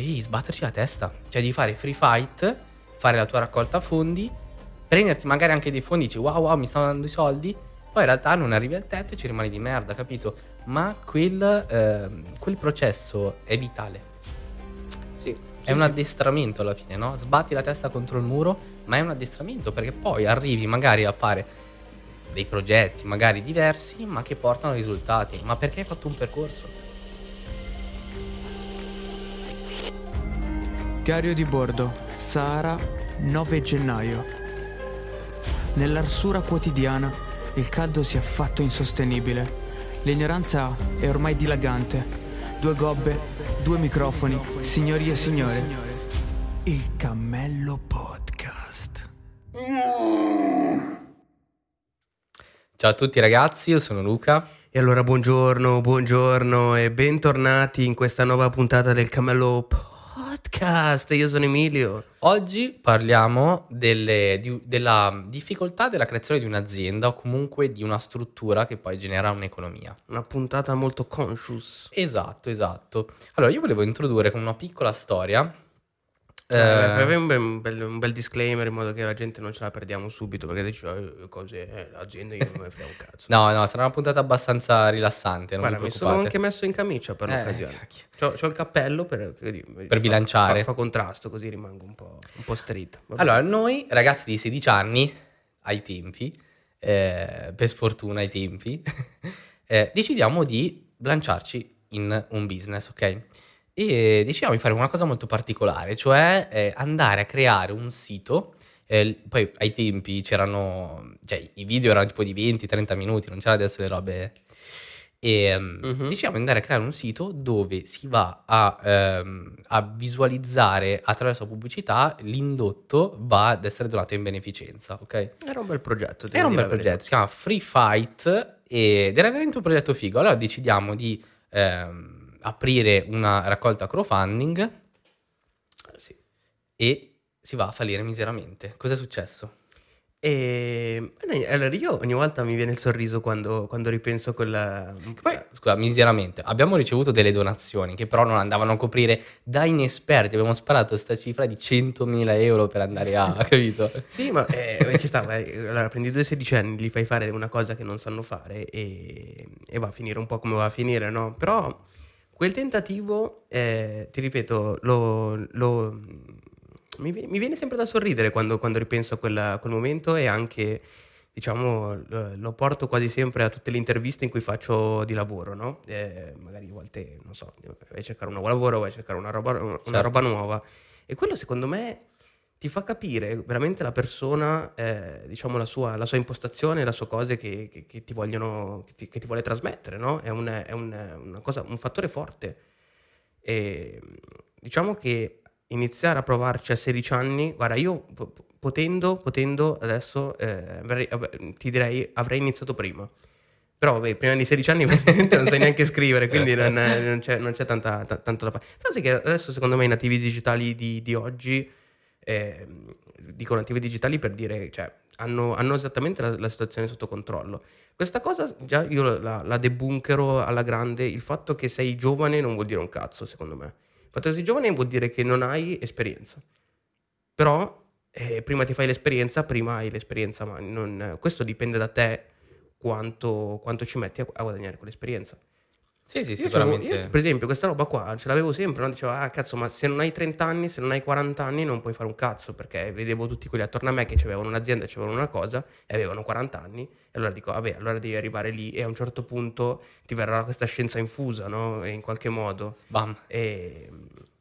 devi sbatterci la testa, cioè devi fare free fight, fare la tua raccolta fondi, prenderti magari anche dei fondi, dici wow wow mi stanno dando i soldi, poi in realtà non arrivi al tetto e ci rimani di merda, capito? Ma quel, ehm, quel processo è vitale. Sì. È un addestramento alla fine, no? Sbatti la testa contro il muro, ma è un addestramento perché poi arrivi magari a fare dei progetti magari diversi, ma che portano risultati. Ma perché hai fatto un percorso? Diario di bordo, Sahara, 9 gennaio. Nell'arsura quotidiana il caldo si è fatto insostenibile. L'ignoranza è ormai dilagante. Due gobbe, due microfoni, signori e signore. Il Cammello Podcast. Ciao a tutti ragazzi, io sono Luca. E allora buongiorno, buongiorno e bentornati in questa nuova puntata del Cammello Podcast. Io sono Emilio. Oggi parliamo delle- di- della difficoltà della creazione di un'azienda o comunque di una struttura che poi genera un'economia. Una puntata molto conscious. Esatto, esatto. Allora, io volevo introdurre con una piccola storia. Eh, eh, fai un bel, un bel- disclaimer in modo che la gente non ce la perdiamo subito perché dice "Eh, cose, eh, l'azienda io non me ne frega un cazzo. no, no, sarà una puntata abbastanza rilassante, Guarda, mi sono anche messo in camicia per Eh, l'occasione. C'ho, c'ho il cappello per, per, fa- bilanciare. Fa, fa contrasto così rimango un po', un po' street. Vabbè. Allora, noi ragazzi di 16 anni, ai tempi, eh, per sfortuna ai tempi, eh, decidiamo di lanciarci in un business, ok? E decidiamo di fare una cosa molto particolare, cioè eh, andare a creare un sito. eh, poi ai tempi c'erano, cioè i video erano tipo di 20-30 minuti, non c'era adesso le robe. E um, Mhm. diciamo di andare a creare un sito dove si va a, ehm, a visualizzare attraverso la pubblicità l'indotto va ad essere donato in beneficenza, ok? Era un bel progetto. Era un bel progetto, si chiama Free Fight ed era veramente un progetto figo. Allora decidiamo di ehm, aprire una raccolta crowdfunding Eh, Sì. e si va a fallire miseramente. Cos'è successo? E eh, allora io ogni volta mi viene il sorriso quando, quando ripenso a quella. Poi, scusa, miseramente, abbiamo ricevuto delle donazioni che però non andavano a coprire da inesperti. Abbiamo sparato questa cifra di 100.000 euro per andare a, capito? Sì, ma eh, ci sta. vai, Allora, prendi due sedicenni, li fai fare una cosa che non sanno fare e, e va a finire un po' come va a finire, no? Però quel tentativo, eh, ti ripeto, lo, lo- mi, mi viene sempre da sorridere quando, quando ripenso a quella- a quel momento e anche, diciamo, lo, lo porto quasi sempre a tutte le interviste in cui faccio di lavoro, no? Eh, magari a volte, non so, vai a cercare un nuovo lavoro, vai a cercare una roba, una Certo. roba nuova. E quello secondo me ti fa capire veramente la persona, eh, diciamo, la sua, la sua impostazione, la sua cose che, che- che ti vogliono, che ti, che ti vuole trasmettere, no? È, un, è un- cosa, un fattore forte. E diciamo che iniziare a provarci a 16 anni, guarda, io po- potendo, potendo adesso, eh, avrei- av- ti direi, avrei iniziato prima. Però vabbè, prima di 16 anni non sai neanche scrivere, quindi non, non c'è, non c'è tanta- ta- tanto da fare. Però sai che adesso secondo me i nativi digitali di, di oggi, eh, dico nativi digitali per dire, cioè, hanno, hanno esattamente la, la situazione sotto controllo. Questa cosa già io la, la debunkero alla grande, il fatto che sei giovane non vuol dire un cazzo, secondo me. Il fatto che sei giovane vuol dire che non hai esperienza. Però eh, prima ti fai l'esperienza, prima hai l'esperienza, ma non- questo dipende da te quanto, quanto ci metti a, a guadagnare quell'esperienza. Sì, sì, Io sicuramente. io, per esempio, questa roba qua ce l'avevo sempre, no? Dicevo, ah, cazzo, ma se non hai 30 anni, se non hai 40 anni, non puoi fare un cazzo, perché vedevo tutti quelli attorno a me che avevano un'azienda, avevano una cosa, e avevano 40 anni, e allora dico, vabbè, allora devi arrivare lì, e a un certo punto ti verrà questa scienza infusa, no? In qualche modo. Bam. E,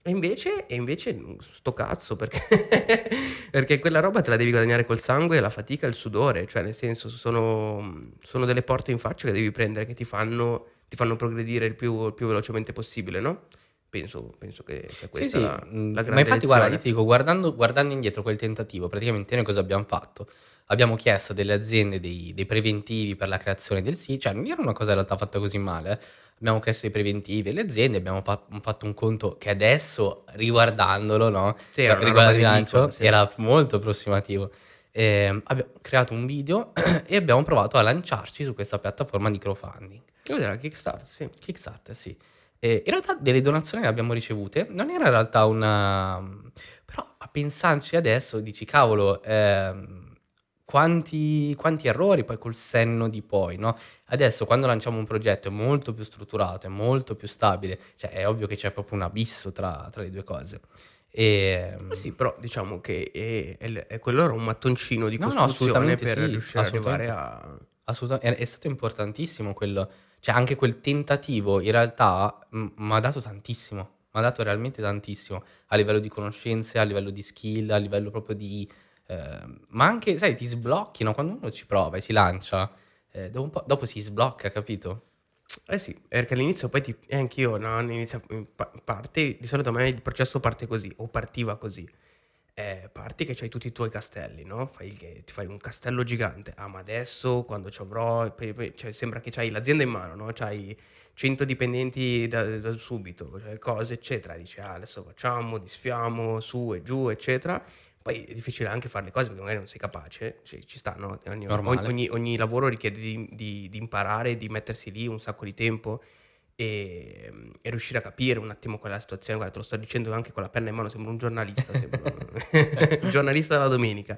e invece, e invece, sto cazzo, perché, perché quella roba te la devi guadagnare col sangue, la fatica e il sudore, cioè nel senso sono, sono delle porte in faccia che devi prendere che ti fanno, ti fanno progredire il più, il più velocemente possibile, no? Penso, penso che sia Sì, questa sì, la, mm, la ma grande infatti guarda, io lezione. ti dico, guardando, guardando indietro quel tentativo, praticamente noi cosa abbiamo fatto? Abbiamo chiesto a delle aziende dei, dei preventivi per la creazione del sito, cioè non era una cosa in realtà fatta così male, eh. abbiamo chiesto dei preventivi alle aziende, abbiamo fa- fatto un conto che adesso, riguardandolo, no? Sì, era riguardo bilancio, sì. era molto approssimativo. Ehm, abbiamo creato un video e abbiamo provato a lanciarci su questa piattaforma di crowdfunding. Cos'era? Kickstarter, sì. Kickstarter, sì. E in realtà delle donazioni le abbiamo ricevute, non era in realtà una... però a pensarci adesso dici, cavolo, ehm, quanti, quanti errori poi col senno di poi, no? Adesso quando lanciamo un progetto è molto più strutturato, è molto più stabile, cioè è ovvio che c'è proprio un abisso tra, tra le due cose. E, Ma sì, però diciamo che è, è- è- quello era un mattoncino di No, no, costruzione assolutamente per sì, riuscire ad arrivare a... Assolutamente, è, è stato importantissimo quello, cioè anche quel tentativo in realtà mi ha dato tantissimo, mi ha dato realmente tantissimo a livello di conoscenze, a livello di skill, a livello proprio di... eh, ma anche, sai, ti sblocchi, no? Quando uno ci prova e si lancia, eh, dopo, dopo si sblocca, capito? Eh sì, perché all'inizio poi ti... E anch'io, no? All'inizio pa- parte... Di solito a me il processo parte così, o partiva così. Eh, parti che c'hai tutti i tuoi castelli, no? Fai, il- ti fai un castello gigante. Ah, ma adesso, quando ci avrò... poi- poi- cioè, sembra che c'hai l'azienda in mano, no? C'hai 100 dipendenti da, da subito, cioè cose, eccetera. Dici, ah, adesso facciamo, disfiamo, su e giù, eccetera. Poi è difficile anche fare le cose perché magari non sei capace, cioè, ci sta, no? Ogni, ogni- ogni lavoro richiede di, di- di imparare, di mettersi lì un sacco di tempo e, e riuscire a capire un attimo quella situazione. Guarda, te lo sto dicendo anche con la penna in mano, sembra un giornalista, sembra un giornalista della domenica.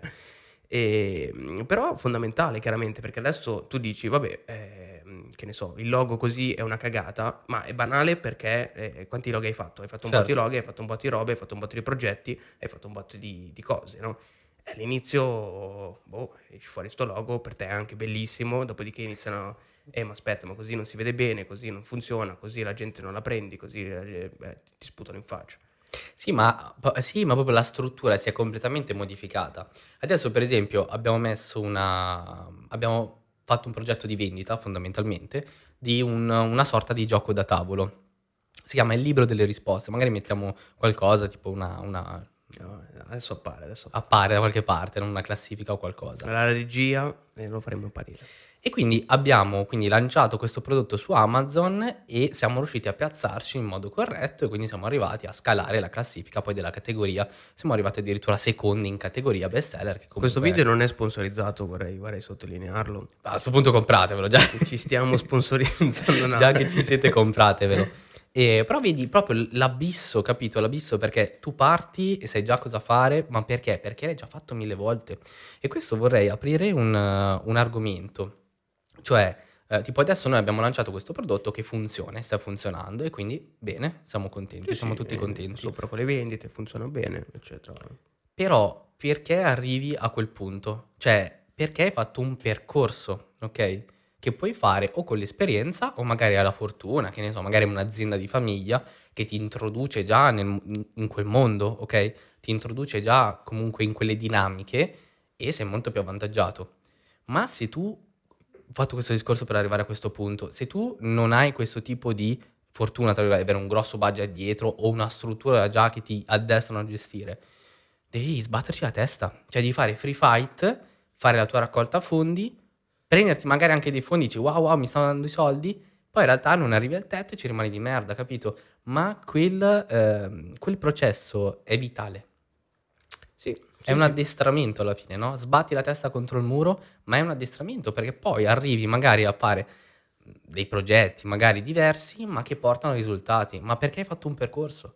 E, però fondamentale chiaramente perché adesso tu dici vabbè ehm, che ne so il logo così è una cagata ma è banale perché eh, quanti loghi hai fatto hai fatto un Certo. botto di loghi hai fatto un botto di robe hai fatto un botto di progetti hai fatto un botto di, di cose no? All'inizio boh esci fuori sto logo per te è anche bellissimo dopodiché iniziano eh ma aspetta ma così non si vede bene così non funziona così la gente non la prendi così eh, ti sputano in faccia Sì ma, po- sì, ma proprio la struttura si è completamente modificata. Adesso, per esempio, abbiamo messo una. Abbiamo fatto un progetto di vendita, fondamentalmente, di un- una sorta di gioco da tavolo. Si chiama il libro delle risposte. Magari mettiamo qualcosa, tipo una. una- No, adesso appare adesso appare. appare da qualche parte, non una classifica o qualcosa. la regia e lo faremo apparire E quindi abbiamo quindi lanciato questo prodotto su Amazon e siamo riusciti a piazzarci in modo corretto e quindi siamo arrivati a scalare la classifica poi della categoria. Siamo arrivati addirittura secondi in categoria bestseller. Comunque- Questo video non è sponsorizzato, vorrei, vorrei sottolinearlo. A questo punto compratevelo già. Ci stiamo sponsorizzando. no. già che ci siete compratevelo. E, però vedi proprio l'abisso, capito? L'abisso perché tu parti e sai già cosa fare, ma perché? Perché l'hai già fatto mille volte. E questo vorrei aprire un, uh, un argomento. Cioè, eh, tipo adesso noi abbiamo lanciato questo prodotto che funziona, sta funzionando e quindi bene, siamo contenti, Sì, siamo sì, tutti eh, contenti. Sopra con le vendite, funziona bene, eccetera. Però perché arrivi a quel punto? Cioè, perché hai fatto un percorso, ok? Che puoi fare o con l'esperienza o magari alla fortuna, che ne so, magari un'azienda di famiglia che ti introduce già nel- in, quel mondo, ok? Ti introduce già comunque in quelle dinamiche e sei molto più avvantaggiato. Ma se tu, ho fatto questo discorso per arrivare a questo punto, se tu non hai questo tipo di fortuna, tra virgolette, avere un grosso budget dietro o una struttura già che ti addestrano a gestire, devi sbatterci la testa, cioè di fare free fight, fare la tua raccolta fondi, prenderti magari anche dei fondi, dici wow wow mi stanno dando i soldi, poi in realtà non arrivi al tetto e ci rimani di merda, capito? Ma quel, ehm, quel processo è vitale, Sì, è un addestramento alla fine, no? Sbatti la testa contro il muro, ma è un addestramento perché poi arrivi magari a fare dei progetti magari diversi, ma che portano risultati, ma perché hai fatto un percorso?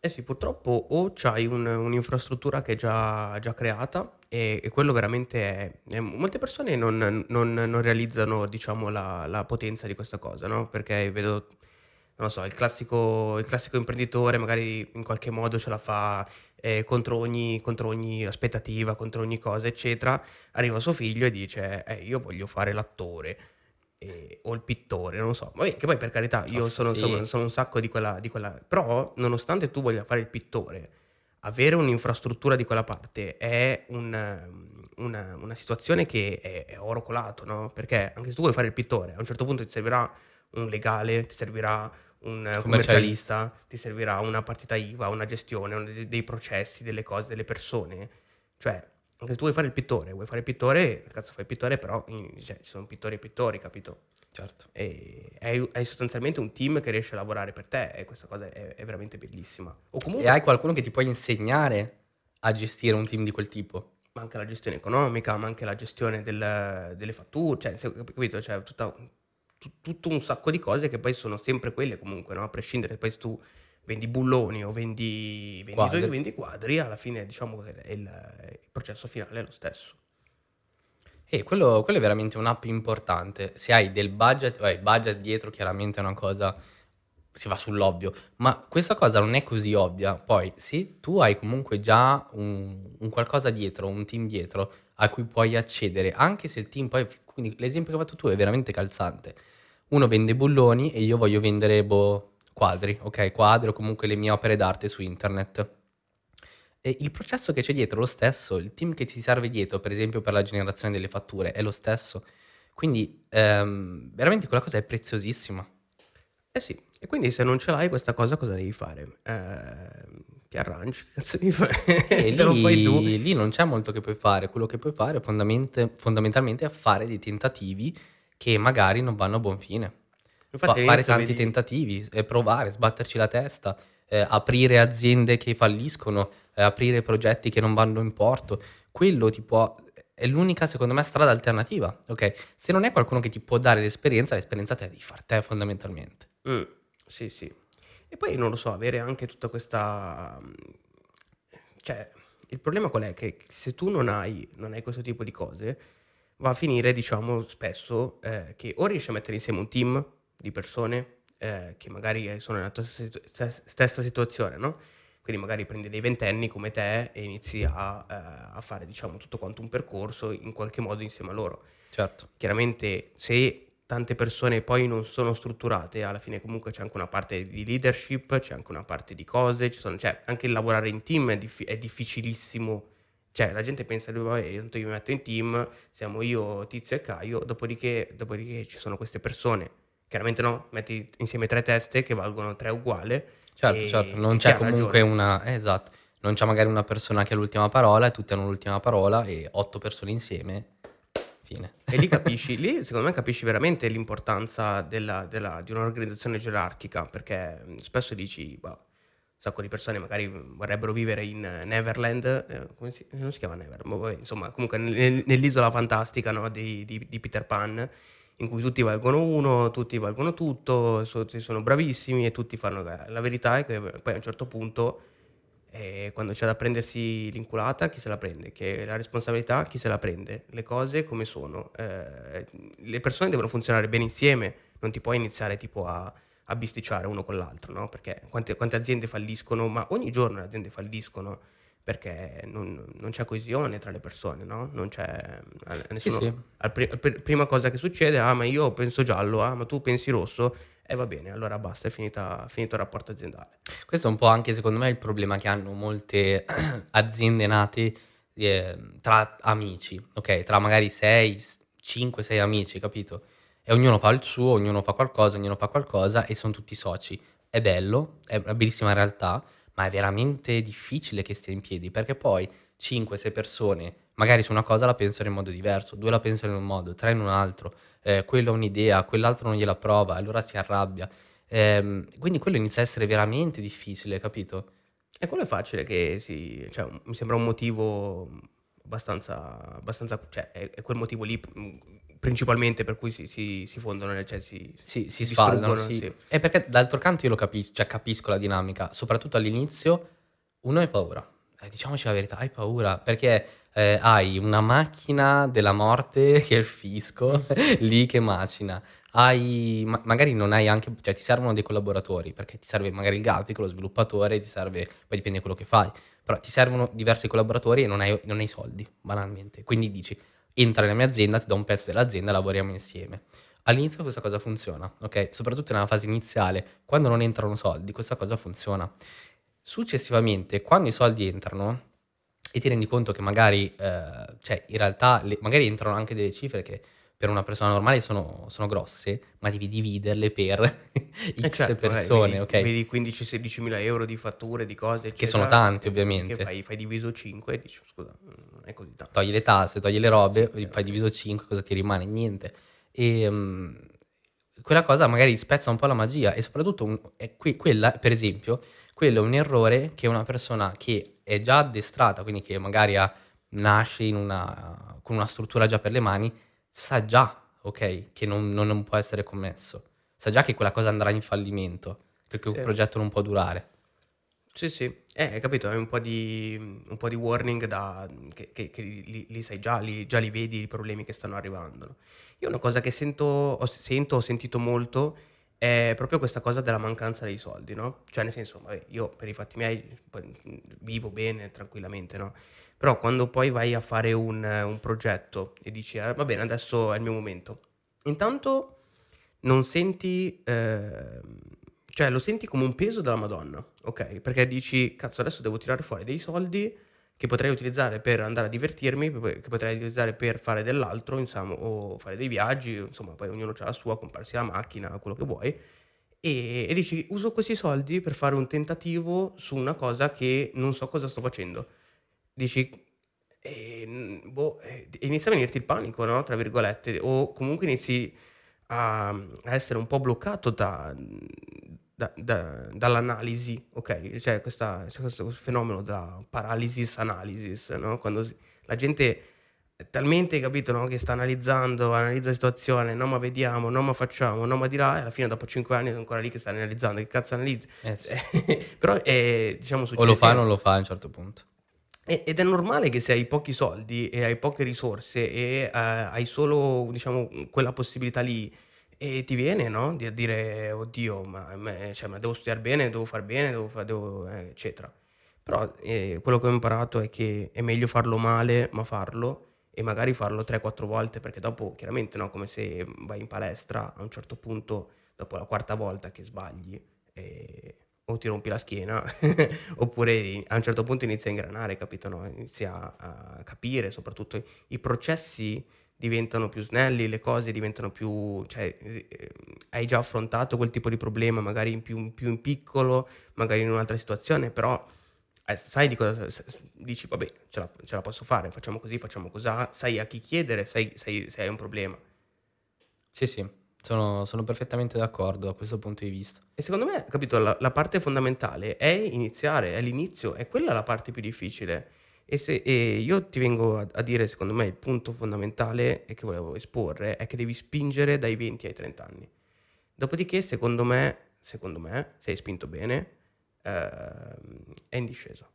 Eh sì, purtroppo o c'hai un- un'infrastruttura che è già, già creata e, e quello veramente è... è- molte persone non, non- non realizzano, diciamo, la, la potenza di questa cosa, no? Perché vedo, non lo so, il classico, il classico imprenditore magari in qualche modo ce la fa eh, contro, ogni, contro ogni aspettativa, contro ogni cosa, eccetera. Arriva suo figlio e dice, eh, io voglio fare l'attore. eh, o il pittore, non lo so. Vabbè, che poi per carità, io Oh, sono, sì. sono- sono un sacco di quella, di quella... Però, nonostante tu voglia fare il pittore, avere un'infrastruttura di quella parte è un, um, una, una situazione che è, è oro colato, no? Perché anche se tu vuoi fare il pittore, a un certo punto ti servirà un legale, ti servirà un eh, commercialista, ti servirà una partita IVA, una gestione, un- dei, processi, delle cose, delle persone. Cioè, anche se tu vuoi fare il pittore, vuoi fare il pittore, cazzo fai il pittore, però in- cioè, ci sono pittori e pittori, capito? Certo. E hai, hai sostanzialmente un team che riesce a lavorare per te e questa cosa è, è veramente bellissima. O comunque E hai qualcuno che ti può insegnare a gestire un team di quel tipo. ma anche la gestione economica, ma anche la gestione del- delle fatture, cioè, se- capito? Cioè, tutta, tu- tutto un sacco di cose che poi sono sempre quelle comunque, no? A prescindere, poi se tu vendi bulloni o vendi, vendi, Quadri. vendi quadri, alla fine diciamo che il, il processo finale è lo stesso. E quello, quello è veramente un'app importante. Se hai del budget, beh, il budget dietro chiaramente è una cosa, si va sull'ovvio, ma questa cosa non è così ovvia. Poi, se tu hai comunque già un, un qualcosa dietro, un team dietro a cui puoi accedere, anche se il team poi, quindi l'esempio che hai fatto tu è veramente calzante. Uno vende bulloni e io voglio vendere boh, quadri, ok? Quadri o comunque le mie opere d'arte su internet. E il processo che c'è dietro è lo stesso, il team che ti serve dietro, per esempio per la generazione delle fatture, è lo stesso. Quindi ehm, veramente quella cosa è preziosissima. Eh sì, e quindi se non ce l'hai questa cosa cosa devi fare? Eh, ti arrangi, che cazzo devi fare? E tu. lì, lì non c'è molto che puoi fare, quello che puoi fare fondamente- fondamentalmente è fare dei tentativi che magari non vanno a buon fine. Infatti Fa- fare tanti vedi- tentativi, eh, provare, sbatterci la testa, eh, aprire aziende che falliscono, eh, aprire progetti che non vanno in porto. Quello ti può, è l'unica, secondo me, strada alternativa. Ok? Se non è qualcuno che ti può dare l'esperienza, l'esperienza te devi fare te fondamentalmente. Mm, sì, sì. E poi non lo so, avere anche tutta questa... Cioè, il problema qual è? Che se tu non hai, non hai questo tipo di cose, va a finire, diciamo, spesso eh, che o riesci a mettere insieme un team di persone eh, che magari sono nella tua situ- stes- stessa situazione, no? Quindi magari prendi dei ventenni come te e inizi a, eh, a fare, diciamo, tutto quanto un percorso in qualche modo insieme a loro Certo. chiaramente se tante persone poi non sono strutturate, alla fine comunque c'è anche una parte di leadership, c'è anche una parte di cose, ci sono, cioè anche il lavorare in team è, diffi- è difficilissimo. Cioè la gente pensa, "Vabbè, tanto io mi metto in team, siamo io, Tizio e Caio, dopodiché, dopodiché ci sono queste persone. Chiaramente no, metti insieme tre teste che valgono tre uguali. Certo, e- certo, non c'è ha comunque ragione. una... eh, esatto, non c'è magari una persona che ha l'ultima parola e tutti hanno l'ultima parola e otto persone insieme, fine. E lì capisci, lì secondo me capisci veramente l'importanza della- della- di un'organizzazione gerarchica, perché mh, spesso dici, bah, un sacco di persone magari vorrebbero vivere in eh, Neverland, eh, come si, non si chiama Never, ma vabbè, insomma, comunque nel- nell'isola fantastica no, di, di- di Peter Pan, in cui tutti valgono uno, tutti valgono tutto, tutti sono bravissimi e tutti fanno... La verità è che poi a un certo punto e quando c'è da prendersi l'inculata, chi se la prende? Che la responsabilità, chi se la prende? Le cose come sono? Eh, le persone devono funzionare bene insieme, non ti puoi iniziare tipo a, a bisticciare uno con l'altro, no? Perché quante, quante aziende falliscono, ma ogni giorno le aziende falliscono perché non, non c'è coesione tra le persone, no? Non c'è eh, nessuno. sì. al pri- al pri- prima cosa che succede, ah, ma io penso giallo, ah, ma tu pensi rosso, e va bene, allora basta, è finita, finito il rapporto aziendale. Questo è un po' anche secondo me il problema che hanno molte aziende nate eh, tra amici, ok? Tra magari 6, 5, 6 amici, capito? E ognuno fa il suo, ognuno fa qualcosa, ognuno fa qualcosa e sono tutti soci. È bello, è una bellissima realtà, ma è veramente difficile che stia in piedi perché poi 5-6 persone magari su una cosa la pensano in modo diverso, due la pensano in un modo, tre in un altro, eh, quello ha un'idea, quell'altro non gliela prova, allora si arrabbia. Ehm, quindi quello inizia a essere veramente difficile, capito? E quello è facile che si, cioè, mi sembra un motivo abbastanza, abbastanza cioè, è, è quel motivo lì principalmente per cui si, si, si fondono, cioè si, Si, si si sfaldano, distruggono, sì. E perché d'altro canto io lo capisco, cioè capisco la dinamica, soprattutto all'inizio uno hai paura, Eh, diciamoci la verità, hai paura perché eh, hai una macchina della morte che è il fisco lì che macina, hai, ma- magari non hai anche, cioè ti servono dei collaboratori perché ti serve magari il grafico, lo sviluppatore, ti serve, poi dipende da quello che fai, però ti servono diversi collaboratori e non hai, non hai soldi, banalmente, quindi dici entra nella mia azienda, ti do un pezzo dell'azienda, lavoriamo insieme. All'inizio questa cosa funziona, ok? Soprattutto nella fase iniziale, quando non entrano soldi, questa cosa funziona. Successivamente, quando i soldi entrano e ti rendi conto che magari, eh, cioè in realtà le- magari entrano anche delle cifre che per una persona normale sono, sono grosse, ma devi dividerle per x Eh, certo, eh, persone, vedi, ok? Vedi 15-16 mila euro di fatture, di cose, Che eccetera, sono tanti, che- ovviamente. Che fai, fai diviso 5 e dici, scusa, non è così tanto. togli le tasse, togli le robe, Sì, fai diviso 5, cosa ti rimane? Niente. E mm, quella cosa magari spezza un po' la magia e soprattutto un- è qui- quella, per esempio, quello è un errore che una persona che è già addestrata, quindi che magari ha- nasce in una- con una struttura già per le mani, sa già, ok? Che non, non- non può essere commesso. Sa già che quella cosa andrà in fallimento, perché Sì. un progetto non può durare. Sì, sì, eh, hai capito, è un po' di, un po' di warning da, che, che- che li, li sai già, li, già li vedi i problemi che stanno arrivando. no? Io una cosa che sento, ho, sento, ho sentito molto è proprio questa cosa della mancanza dei soldi, no? Cioè nel senso, vabbè, io per i fatti miei vivo bene, tranquillamente, no? Però quando poi vai a fare un, un progetto e dici, "Eh, va bene, adesso è il mio momento, intanto non senti, ehm, cioè lo senti come un peso della Madonna, ok? Perché dici, cazzo, adesso devo tirare fuori dei soldi che potrei utilizzare per andare a divertirmi, che potrei utilizzare per fare dell'altro, insomma, o fare dei viaggi, insomma, poi ognuno ha la sua, comprarsi la macchina, quello che vuoi. E, e dici, uso questi soldi per fare un tentativo su una cosa che non so cosa sto facendo. Dici, e, mm, boh, eh, inizia a venirti il panico, no? Tra virgolette, o comunque inizi a, a essere un po' bloccato da, da- da- dall'analisi, ok? Cioè questa- c'è questo fenomeno della paralysis analysis, no? Quando si- la gente talmente capito no? che sta analizzando, analizza la situazione, no ma vediamo, no ma facciamo, no ma di là, e alla fine dopo 5 anni è ancora lì che sta analizzando, che cazzo analizzi? Eh sì. Però è, diciamo, O succede lo fa o non lo fa a un certo punto. Ed è normale che se hai pochi soldi e hai poche risorse e eh, hai solo, diciamo, quella possibilità lì e ti viene, no? Di dire, oddio, ma, me- cioè, ma devo studiare bene, devo far bene, devo fa- devo, eh, eccetera. Però eh, quello che ho imparato è che è meglio farlo male, ma farlo e magari farlo 3-4 volte perché dopo, chiaramente, no? Come se vai in palestra, a un certo punto, dopo la quarta volta che sbagli, eh, o ti rompi la schiena oppure a un certo punto inizi a ingranare, capito? No? Inizi a, capire, soprattutto i processi diventano più snelli, le cose diventano più... cioè eh, hai già affrontato quel tipo di problema, magari in più, più in piccolo, magari in un'altra situazione, però eh, sai di cosa... dici, vabbè, ce la, ce la posso fare, facciamo così, facciamo così, sai a chi chiedere, sai se hai un problema. Sì, sì, sono, sono perfettamente d'accordo da questo punto di vista. E secondo me, capito, la, la parte fondamentale è iniziare, è l'inizio, è quella la parte più difficile. E, se, e io ti vengo a, a dire, secondo me, il punto fondamentale e che volevo esporre è che devi spingere dai 20 ai 30 anni. Dopodiché, secondo me, secondo me, se hai spinto bene, ehm, è in discesa.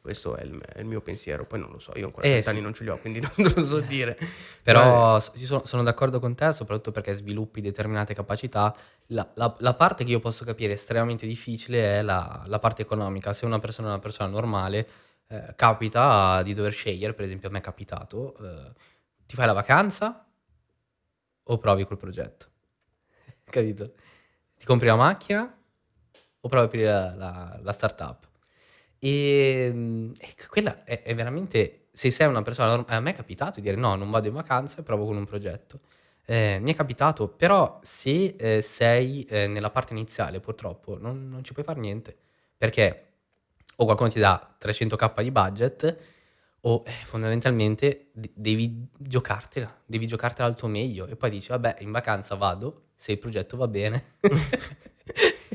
Questo è il, è il mio pensiero, poi non lo so, io ancora Eh, 30 sì. anni non ce li ho, quindi non lo so dire. Però io sono, sono d'accordo con te, soprattutto perché sviluppi determinate capacità. La, la- la parte che io posso capire estremamente difficile è la, la parte economica. Se una persona è una persona normale, eh, capita di dover scegliere, per esempio a me è capitato, eh, ti fai la vacanza o provi quel progetto? Capito? Ti compri la macchina o provi a aprire la, la, la startup? E, mm, e quella è, è veramente, se sei una persona, a me è capitato di dire no, non vado in vacanza e provo con un progetto. Eh, mi è capitato, però se eh, sei eh, nella parte iniziale purtroppo non, non ci puoi fare niente, perché o qualcuno ti dà 300k di budget o eh, fondamentalmente de- devi giocartela, devi giocartela al tuo meglio e poi dici vabbè in vacanza vado se il progetto va bene,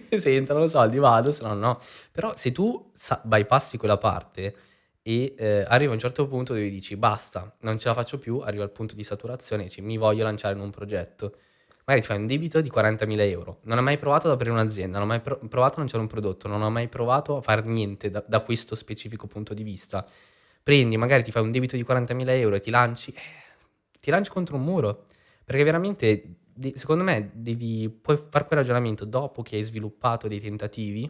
se entrano soldi vado, se no no. Però se tu bypassi quella parte e eh, arriva a un certo punto dove dici basta, non ce la faccio più, arriva al punto di saturazione e dici mi voglio lanciare in un progetto. Magari ti fai un debito di 40.000 euro, non hai mai provato ad aprire un'azienda, non hai mai pro- provato a lanciare un prodotto, non hai mai provato a fare niente da, da questo specifico punto di vista. Prendi, magari ti fai un debito di 40.000 euro e ti lanci, eh, ti lanci contro un muro. Perché veramente, secondo me, devi, puoi fare quel ragionamento dopo che hai sviluppato dei tentativi,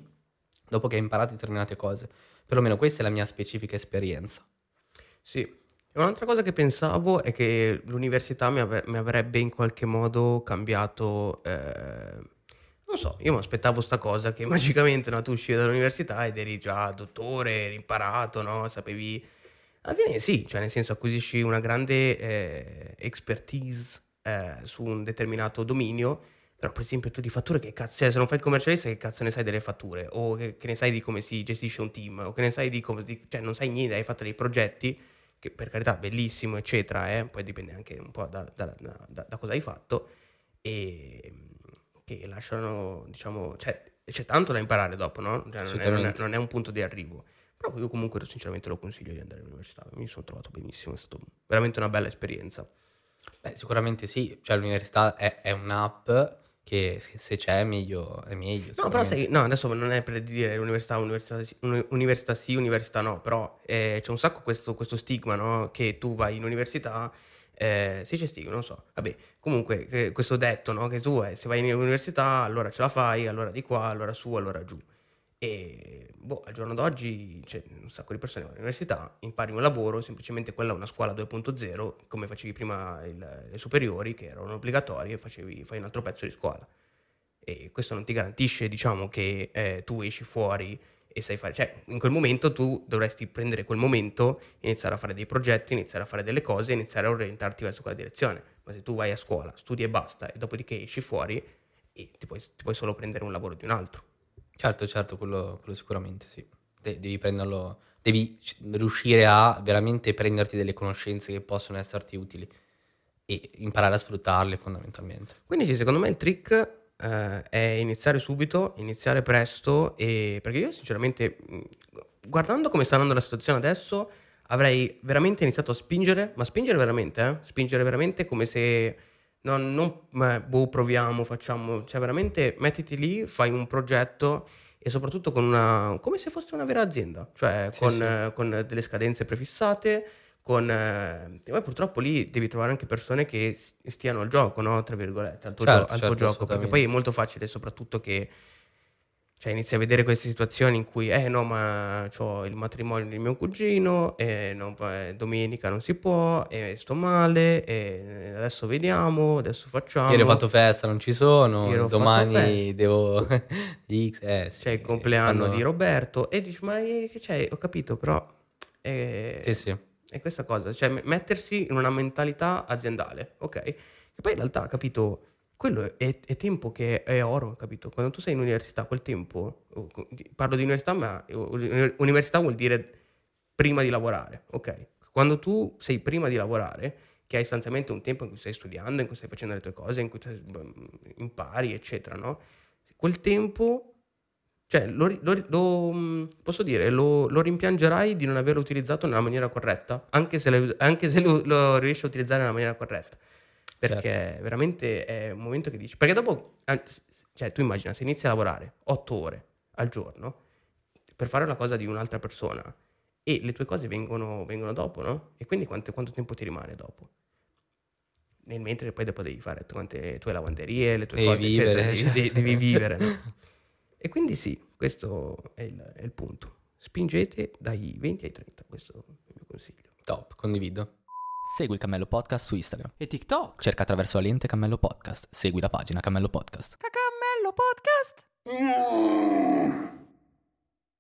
dopo che hai imparato determinate cose. Perlomeno questa è la mia specifica esperienza. Sì, un'altra cosa che pensavo è che l'università mi, ave- mi avrebbe in qualche modo cambiato, eh, non so, io mi aspettavo sta cosa che magicamente no, tu uscivi dall'università ed eri già dottore, eri imparato, no? Sapevi... Alla fine sì, cioè nel senso acquisisci una grande eh, expertise eh, su un determinato dominio, però per esempio tu di fatture che cazzo, cioè se non fai il commercialista che cazzo ne sai delle fatture, o che, che ne sai di come si gestisce un team, o che ne sai di come, di- cioè non sai niente, hai fatto dei progetti che per carità bellissimo eccetera, eh, poi dipende anche un po' da, da- da- da- cosa hai fatto, e che lasciano, diciamo, cioè c'è tanto da imparare dopo, no? Cioè, non, è, non è- non è un punto di arrivo. Però io comunque sinceramente lo consiglio di andare all'università, mi sono trovato benissimo, è stata veramente una bella esperienza. Beh, sicuramente sì, cioè l'università è, è un'app che se, se c'è meglio, è meglio. No, però sai, no, adesso non è per dire università, università, sì- uni- università sì, università no, però eh, c'è un sacco questo, questo stigma, no? Che tu vai in università, eh, sì c'è stigma, non so, vabbè, comunque che- questo detto, no? Che tu eh, se vai in università allora ce la fai, allora di qua, allora su, allora giù. E boh, al giorno d'oggi c'è un sacco di persone vanno all'università, impari un lavoro, semplicemente quella è una scuola 2.0, come facevi prima il- le superiori, che erano obbligatorie, facevi, fai un altro pezzo di scuola e questo non ti garantisce, diciamo, che eh, tu esci fuori e sai fare, cioè in quel momento tu dovresti prendere quel momento, iniziare a fare dei progetti, iniziare a fare delle cose, iniziare a orientarti verso quella direzione. Ma se tu vai a scuola, studi e basta, e dopodiché esci fuori, e ti puoi, ti puoi solo prendere un lavoro di un altro. Certo, certo, quello, quello sicuramente sì. De- devi prenderlo, devi c- riuscire a veramente prenderti delle conoscenze che possono esserti utili e imparare a sfruttarle fondamentalmente. Quindi sì, secondo me il trick eh, è iniziare subito, iniziare presto, e, perché io sinceramente, mh, guardando come sta andando la situazione adesso, avrei veramente iniziato a spingere, ma spingere veramente, eh? spingere veramente come se non, non boh, proviamo, facciamo, cioè veramente mettiti lì, fai un progetto e soprattutto con una, come se fosse una vera azienda, cioè Sì, con, sì. eh, con delle scadenze prefissate, con... eh, poi purtroppo lì devi trovare anche persone che stiano al gioco, no? Tra virgolette, al tuo, Certo, gio- al tuo certo, gioco, perché poi è molto facile soprattutto che... Cioè, inizi a vedere queste situazioni in cui, eh no, ma ho il matrimonio di mio cugino, e non- eh, domenica non si può, e sto male, e adesso vediamo, adesso facciamo. Ieri ho fatto festa, non ci sono, domani devo... X, eh sì. C'è il compleanno fanno- di Roberto, e dici, ma eh, che c'è? Ho capito, però... eh, Sì, sì. è questa cosa, cioè mettersi in una mentalità aziendale, ok? E poi in realtà, capito, quello è, è tempo che è oro, capito? Quando tu sei in università, quel tempo, parlo di università, ma uni- università vuol dire prima di lavorare, ok? Quando tu sei prima di lavorare, che hai sostanzialmente un tempo in cui stai studiando, in cui stai facendo le tue cose, in cui beh, impari, eccetera, no? Quel tempo cioè, lo, lo lo, mh, posso dire, lo, rimpiangerai di non averlo utilizzato nella maniera corretta, anche se, anche se lo riesci a utilizzare nella maniera corretta. Perché Certo. veramente è un momento che dici... Perché dopo, cioè, tu immagina, se inizi a lavorare otto ore al giorno per fare una cosa di un'altra persona e le tue cose vengono, vengono dopo, no? E quindi quanto, quanto tempo ti rimane dopo? Nel mentre poi dopo devi fare tante le tue lavanderie, le tue Devi cose, vivere, eccetera, devi, certo. devi vivere, no? E quindi sì, questo è il, è il punto. Spingete dai 20 ai 30, questo è il mio consiglio. Top, condivido. Segui il Cammello Podcast su Instagram. E TikTok. Cerca attraverso la lente Cammello Podcast. Segui la pagina Cammello Podcast. Cacamello Podcast.